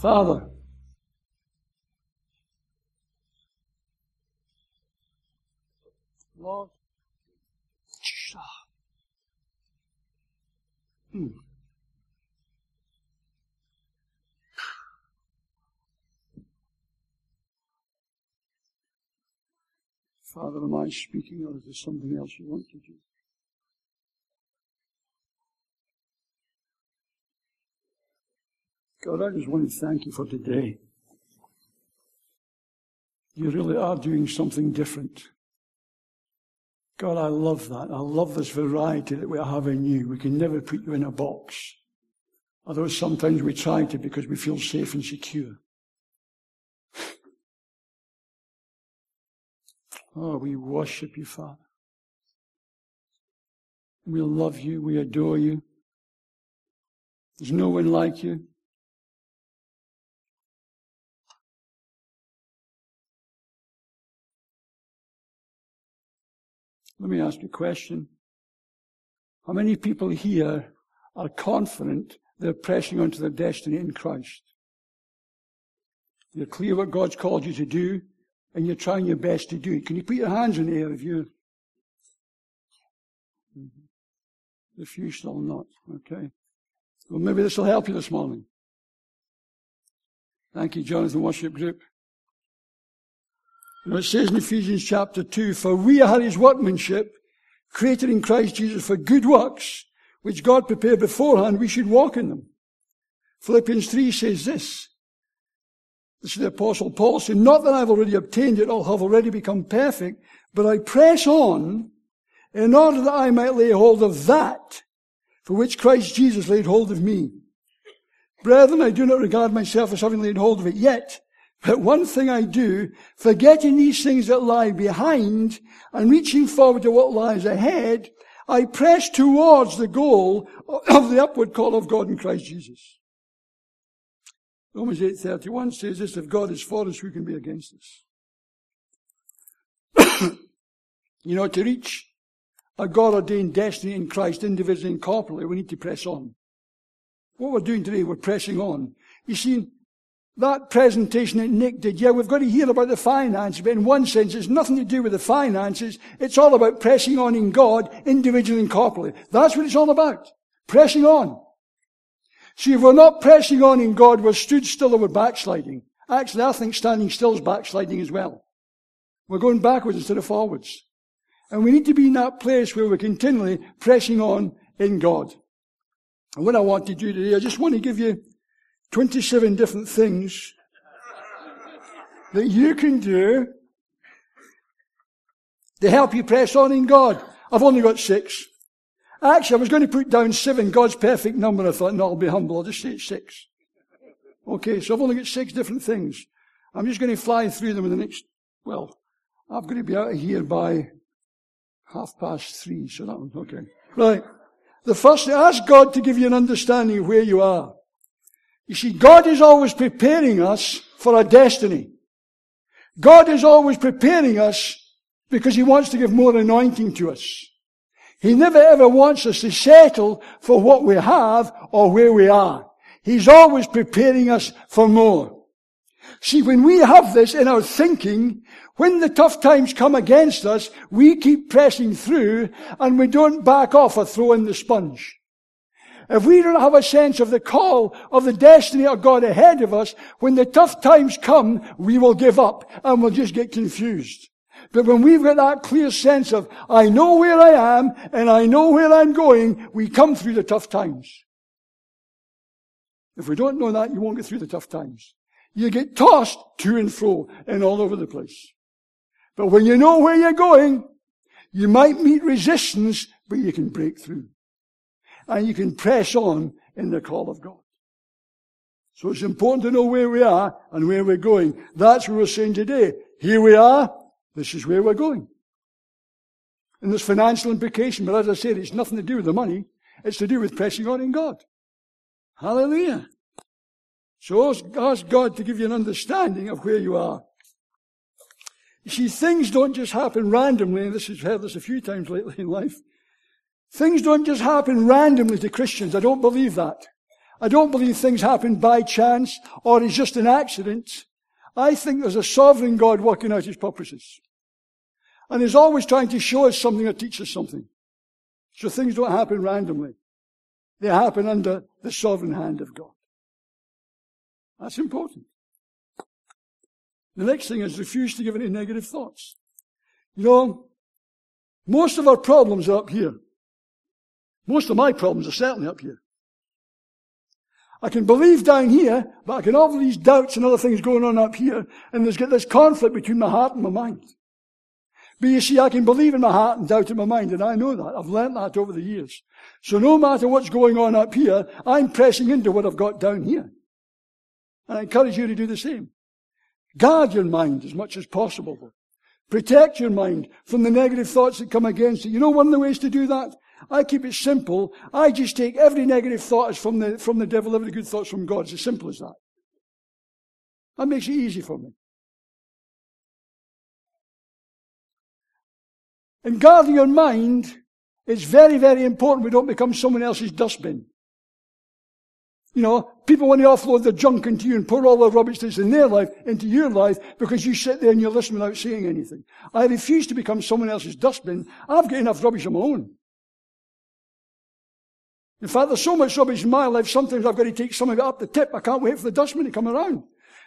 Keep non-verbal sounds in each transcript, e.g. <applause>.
Father, Lord, hmm. Father, am I speaking or is there something else you want to do? God, I just want to thank you for today. You really are doing something different. God, I love that. I love this variety that we have in you. We can never put you in a box. Although sometimes we try to because we feel safe and secure. Oh, we worship you, Father. We love you. We adore you. There's no one like you. Let me ask you a question. How many people here are confident they're pressing onto their destiny in Christ? You're clear what God's called you to do, and you're trying your best to do it. Can you put your hands in the air if you? Mm-hmm. If you shall not, okay. Well, maybe this will help you this morning. Thank you, Jonathan Worship Group. Know, it says in Ephesians chapter 2, For we are his workmanship, created in Christ Jesus for good works, which God prepared beforehand, we should walk in them. Philippians 3 says this. This is the apostle Paul saying, Not that I've already obtained it or have already become perfect, but I press on in order that I might lay hold of that for which Christ Jesus laid hold of me. Brethren, I do not regard myself as having laid hold of it yet, but one thing I do, forgetting these things that lie behind and reaching forward to what lies ahead, I press towards the goal of the upward call of God in Christ Jesus. Romans 8.31 says this, if God is for us, who can be against us? <coughs> you know, to reach a God-ordained destiny in Christ individually and corporately, we need to press on. What we're doing today, we're pressing on. You see, that presentation that Nick did, yeah, we've got to hear about the finances, but in one sense, it's nothing to do with the finances. It's all about pressing on in God, individually and corporately. That's what it's all about. Pressing on. See, if we're not pressing on in God, we're stood still or we're backsliding. Actually, I think standing still is backsliding as well. We're going backwards instead of forwards. And we need to be in that place where we're continually pressing on in God. And what I want to do today, I just want to give you 27 different things that you can do to help you press on in God. I've only got six. Actually, I was going to put down seven, God's perfect number. I thought, no, I'll be humble. I'll just say six. Okay, so I've only got six different things. I'm just going to fly through them in the next, well, I'm going to be out of here by half past three, so that one's okay. Right. The first, ask God to give you an understanding of where you are. You see, God is always preparing us for a destiny. God is always preparing us because He wants to give more anointing to us. He never ever wants us to settle for what we have or where we are. He's always preparing us for more. See, when we have this in our thinking, when the tough times come against us, we keep pressing through and we don't back off or throw in the sponge. If we don't have a sense of the call of the destiny of God ahead of us, when the tough times come, we will give up and we'll just get confused. But when we've got that clear sense of, I know where I am and I know where I'm going, we come through the tough times. If we don't know that, you won't get through the tough times. You get tossed to and fro and all over the place. But when you know where you're going, you might meet resistance, but you can break through and you can press on in the call of God. So it's important to know where we are and where we're going. That's what we're saying today. Here we are. This is where we're going. And there's financial implication, but as I said, it's nothing to do with the money. It's to do with pressing on in God. Hallelujah. So ask God to give you an understanding of where you are. You see, things don't just happen randomly, and this has heard this a few times lately in life. Things don't just happen randomly to Christians. I don't believe that. I don't believe things happen by chance or is just an accident. I think there's a sovereign God working out his purposes. And he's always trying to show us something or teach us something. So things don't happen randomly. They happen under the sovereign hand of God. That's important. The next thing is refuse to give any negative thoughts. You know, most of our problems are up here. Most of my problems are certainly up here. I can believe down here, but I can have all these doubts and other things going on up here, and there's got this conflict between my heart and my mind. But you see, I can believe in my heart and doubt in my mind, and I know that. I've learnt that over the years. So no matter what's going on up here, I'm pressing into what I've got down here. And I encourage you to do the same. Guard your mind as much as possible. Protect your mind from the negative thoughts that come against it. You know one of the ways to do that? I keep it simple. I just take every negative thought as from the, from the devil, every good thoughts from God. It's as simple as that. That makes it easy for me. And guarding your mind is very, very important. We don't become someone else's dustbin. You know, people want to offload their junk into you and pour all the rubbish that's in their life into your life because you sit there and you listen without saying anything. I refuse to become someone else's dustbin. I've got enough rubbish of my own. In fact, there's so much rubbish in my life, sometimes I've got to take some of it up the tip. I can't wait for the dustman to come around.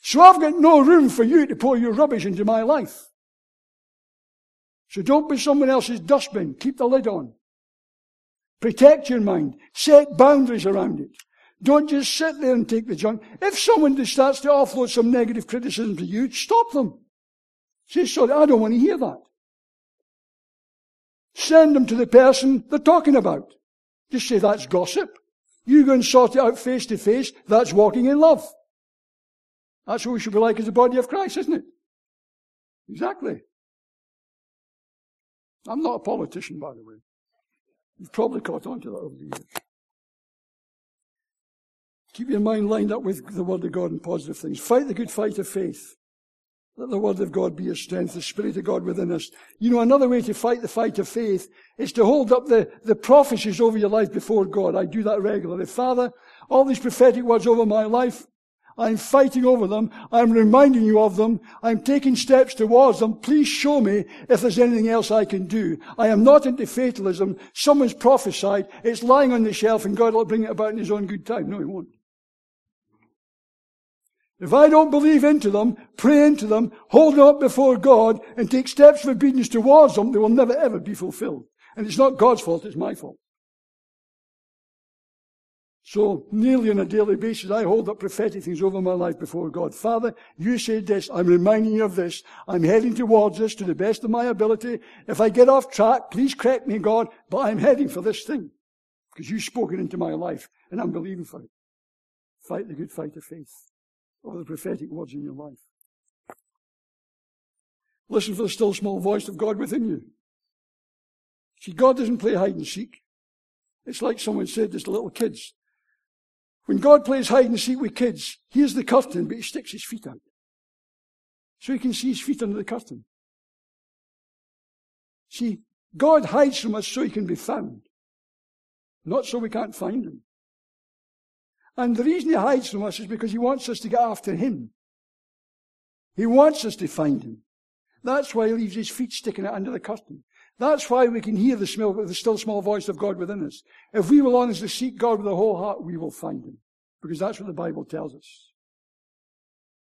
So I've got no room for you to pour your rubbish into my life. So don't be someone else's dustbin. Keep the lid on. Protect your mind. Set boundaries around it. Don't just sit there and take the junk. If someone starts to offload some negative criticism to you, stop them. Say, sorry, I don't want to hear that. Send them to the person they're talking about. Just say that's gossip. You go and sort it out face to face. That's walking in love. That's what we should be like as a body of Christ, isn't it? Exactly. I'm not a politician, by the way. You've probably caught on to that over the years. Keep your mind lined up with the Word of God and positive things. Fight the good fight of faith. Let the Word of God be your strength, the Spirit of God within us. You know, another way to fight the fight of faith is to hold up the, the prophecies over your life before God. I do that regularly. Father, all these prophetic words over my life, I'm fighting over them. I'm reminding you of them. I'm taking steps towards them. Please show me if there's anything else I can do. I am not into fatalism. Someone's prophesied. It's lying on the shelf and God will bring it about in His own good time. No, He won't. If I don't believe into them, pray into them, hold up before God, and take steps of obedience towards them, they will never ever be fulfilled. And it's not God's fault, it's my fault. So, nearly on a daily basis, I hold up prophetic things over my life before God. Father, you said this. I'm reminding you of this. I'm heading towards this to the best of my ability. If I get off track, please correct me, God, but I'm heading for this thing. Because you've spoken into my life, and I'm believing for it. Fight the good fight of faith or the prophetic words in your life. Listen for the still small voice of God within you. See, God doesn't play hide and seek. It's like someone said this to little kids. When God plays hide and seek with kids, He here's the curtain, but he sticks his feet out. So he can see his feet under the curtain. See, God hides from us so he can be found. Not so we can't find him. And the reason he hides from us is because he wants us to get after him. He wants us to find him. That's why he leaves his feet sticking out under the curtain. That's why we can hear the, smell, the still small voice of God within us. If we will honestly seek God with a whole heart, we will find him. Because that's what the Bible tells us.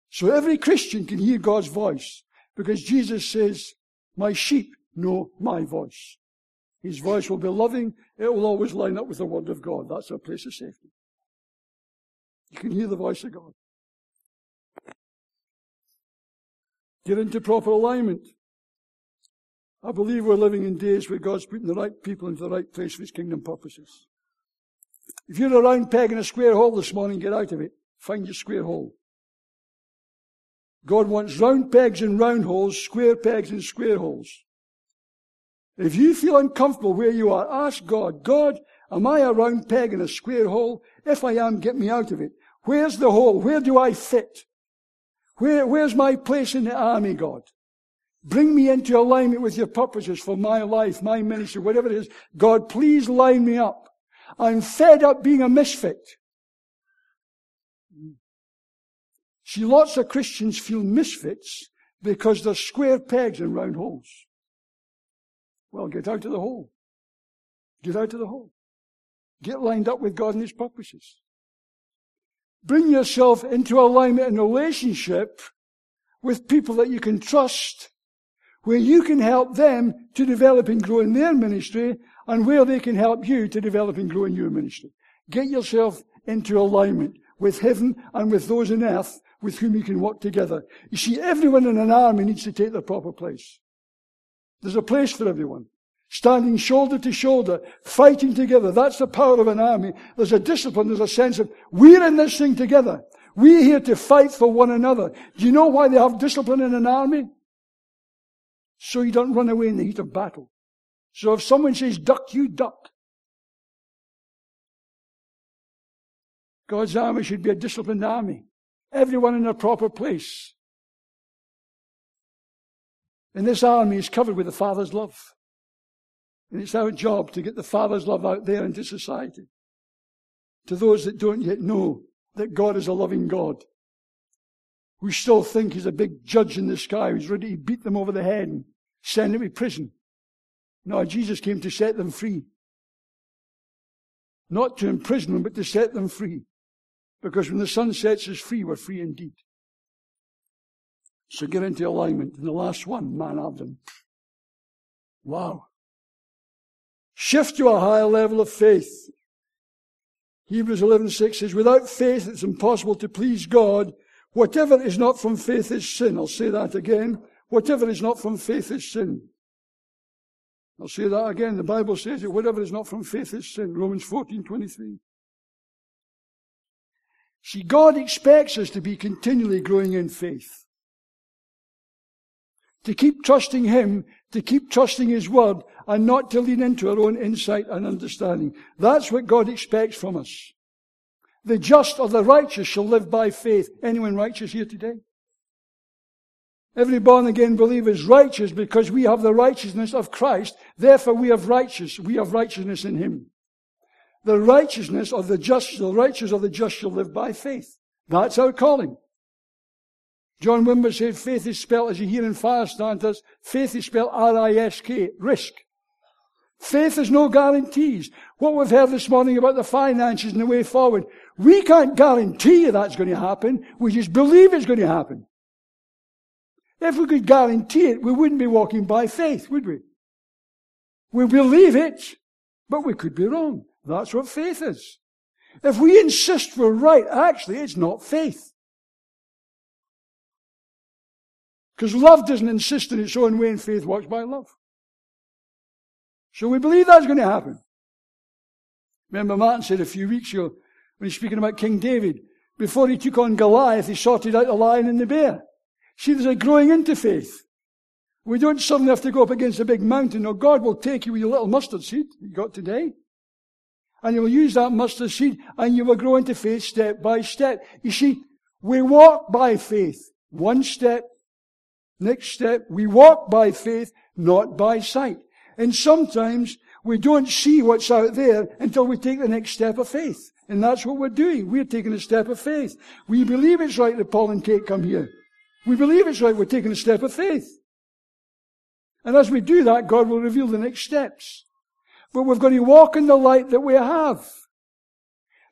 So every Christian can hear God's voice because Jesus says, my sheep know my voice. His voice will be loving. It will always line up with the word of God. That's our place of safety. You can hear the voice of God. Get into proper alignment. I believe we're living in days where God's putting the right people into the right place for His kingdom purposes. If you're a round peg in a square hole this morning, get out of it. Find your square hole. God wants round pegs in round holes, square pegs in square holes. If you feel uncomfortable where you are, ask God, God, am I a round peg in a square hole? If I am, get me out of it. Where's the hole? Where do I fit? Where, where's my place in the army, God? Bring me into alignment with your purposes for my life, my ministry, whatever it is. God, please line me up. I'm fed up being a misfit. See, lots of Christians feel misfits because they're square pegs in round holes. Well, get out of the hole. Get out of the hole. Get lined up with God and His purposes. Bring yourself into alignment and relationship with people that you can trust, where you can help them to develop and grow in their ministry, and where they can help you to develop and grow in your ministry. Get yourself into alignment with heaven and with those on earth with whom you can work together. You see, everyone in an army needs to take their proper place. There's a place for everyone. Standing shoulder to shoulder, fighting together. That's the power of an army. There's a discipline, there's a sense of, we're in this thing together. We're here to fight for one another. Do you know why they have discipline in an army? So you don't run away in the heat of battle. So if someone says duck, you duck. God's army should be a disciplined army. Everyone in their proper place. And this army is covered with the Father's love. And it's our job to get the Father's love out there into society. To those that don't yet know that God is a loving God. We still think He's a big judge in the sky who's ready to beat them over the head and send them to prison. No, Jesus came to set them free. Not to imprison them, but to set them free. Because when the Son sets us free, we're free indeed. So get into alignment. And the last one, man Abdon. Wow. Shift to a higher level of faith. Hebrews 11:6 says, without faith it's impossible to please God. Whatever is not from faith is sin. I'll say that again. Whatever is not from faith is sin. I'll say that again. The Bible says that whatever is not from faith is sin. Romans 14:23. See, God expects us to be continually growing in faith. To keep trusting Him, to keep trusting His Word, and not to lean into our own insight and understanding. That's what God expects from us. The just or the righteous shall live by faith. Anyone righteous here today? Every born again believer is righteous because we have the righteousness of Christ. Therefore we have righteous, we have righteousness in Him the righteousness of the just, the righteous of the just shall live by faith. That's our calling. John Wimber said faith is spelled, as you hear in Firestanders, faith is spelled R-I-S-K, risk. Faith has no guarantees. What we've heard this morning about the finances and the way forward, we can't guarantee that's going to happen. We just believe it's going to happen. If we could guarantee it, we wouldn't be walking by faith, would we? We believe it, but we could be wrong. That's what faith is. If we insist we're right, actually, it's not faith. Because love doesn't insist in its own way, and faith works by love. So we believe that's going to happen. Remember, Martin said a few weeks ago, when he's speaking about King David, before he took on Goliath, he sorted out the lion and the bear. See, there's a growing into faith. We don't suddenly have to go up against a big mountain, or God will take you with your little mustard seed you got today and you will use that mustard seed and you will grow into faith step by step. You see, we walk by faith. One step, next step. We walk by faith, not by sight. And sometimes we don't see what's out there until we take the next step of faith. And that's what we're doing. We're taking a step of faith. We believe it's right that Paul and Kate come here. We believe it's right we're taking a step of faith. And as we do that, God will reveal the next steps. But we've got to walk in the light that we have.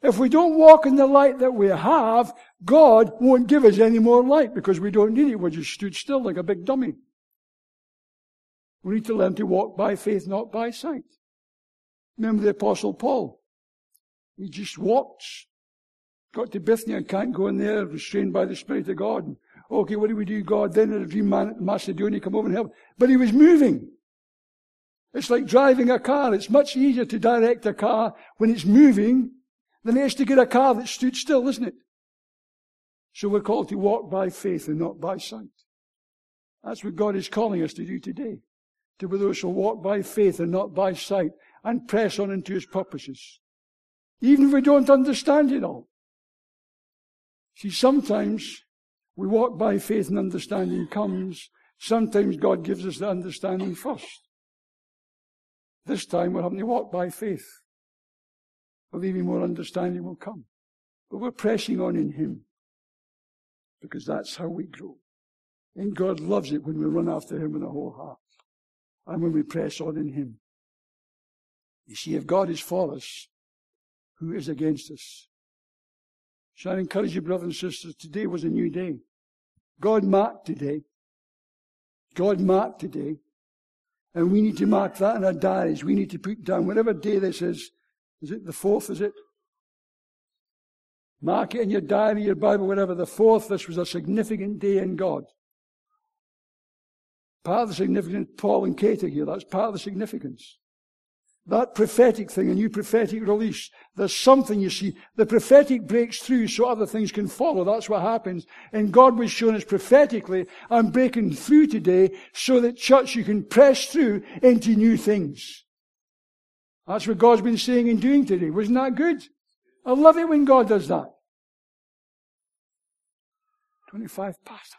If we don't walk in the light that we have, God won't give us any more light because we don't need it. We're just stood still like a big dummy. We need to learn to walk by faith, not by sight. Remember the apostle Paul. He just walked. Got to Bithynia, and can't go in there, restrained by the Spirit of God. Okay, what do we do, God? Then a dream man Macedonia, come over and help. But he was moving. It's like driving a car. It's much easier to direct a car when it's moving than it is to get a car that stood still, isn't it? So we're called to walk by faith and not by sight. That's what God is calling us to do today. To be those who walk by faith and not by sight and press on into His purposes. Even if we don't understand it all. See, sometimes we walk by faith and understanding comes. Sometimes God gives us the understanding first. This time we're having to walk by faith, believing more understanding will come. But we're pressing on in Him. because that's how we grow. And God loves it when we run after Him with a whole heart and when we press on in Him. You see, if God is for us, who is against us? So I encourage you, brothers and sisters, today was a new day. God marked today. God marked today. And we need to mark that in our diaries. We need to put down whatever day this is. Is it the fourth, is it? Mark it in your diary, your Bible, whatever. The fourth, this was a significant day in God. Part of the significance, Paul and Kate here, that's part of the significance. That prophetic thing, a new prophetic release. There's something you see. The prophetic breaks through so other things can follow. That's what happens. And God was showing us prophetically, I'm breaking through today so that church you can press through into new things. That's what God's been saying and doing today. Wasn't that good? I love it when God does that. 25 past.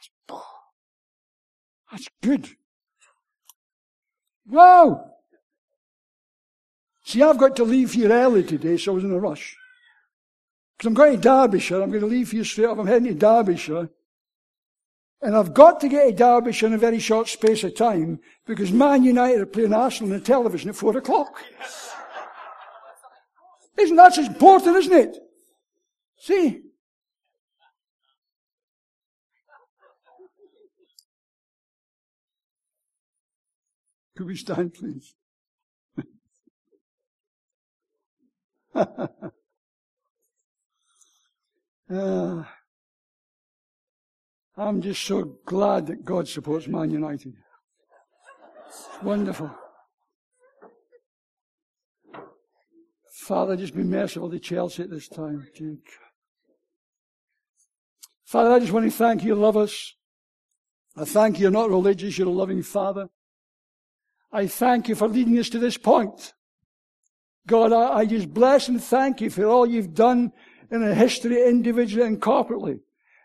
That's <sighs> good. Wow! See, I've got to leave here early today, so I was in a rush. Because I'm going to Derbyshire. I'm going to leave here straight up. I'm heading to Derbyshire. And I've got to get to Derbyshire in a very short space of time because Man United are playing Arsenal on the television at four o'clock. Isn't that important, isn't it? See? Could we stand, please? uh, <laughs> I'm just so glad that God supports Man United. It's wonderful. Father, just be merciful to Chelsea at this time. Father, I just want to thank you, love us. I thank you, you're not religious, you're a loving Father. I thank you for leading us to this point. God, I, I just bless and thank you for all you've done in a history individually and corporately.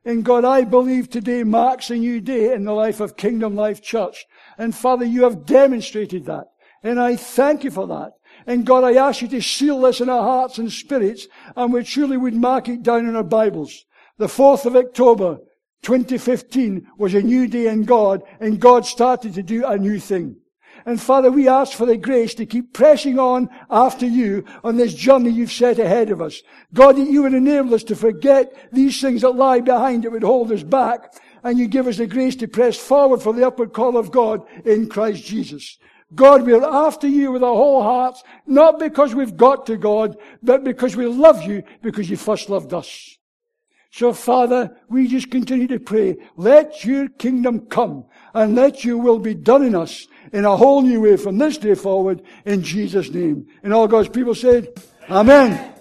And God, I believe today marks a new day in the life of Kingdom Life Church. And Father, you have demonstrated that. And I thank you for that. And God, I ask you to seal this in our hearts and spirits, and we truly would mark it down in our Bibles. The 4th of October, 2015 was a new day in God, and God started to do a new thing. And Father, we ask for the grace to keep pressing on after you on this journey you've set ahead of us. God, that you would enable us to forget these things that lie behind that would hold us back. And you give us the grace to press forward for the upward call of God in Christ Jesus. God, we're after you with our whole hearts, not because we've got to God, but because we love you, because you first loved us. So Father, we just continue to pray, let your kingdom come and let your will be done in us in a whole new way from this day forward in Jesus' name. And all God's people said, Amen.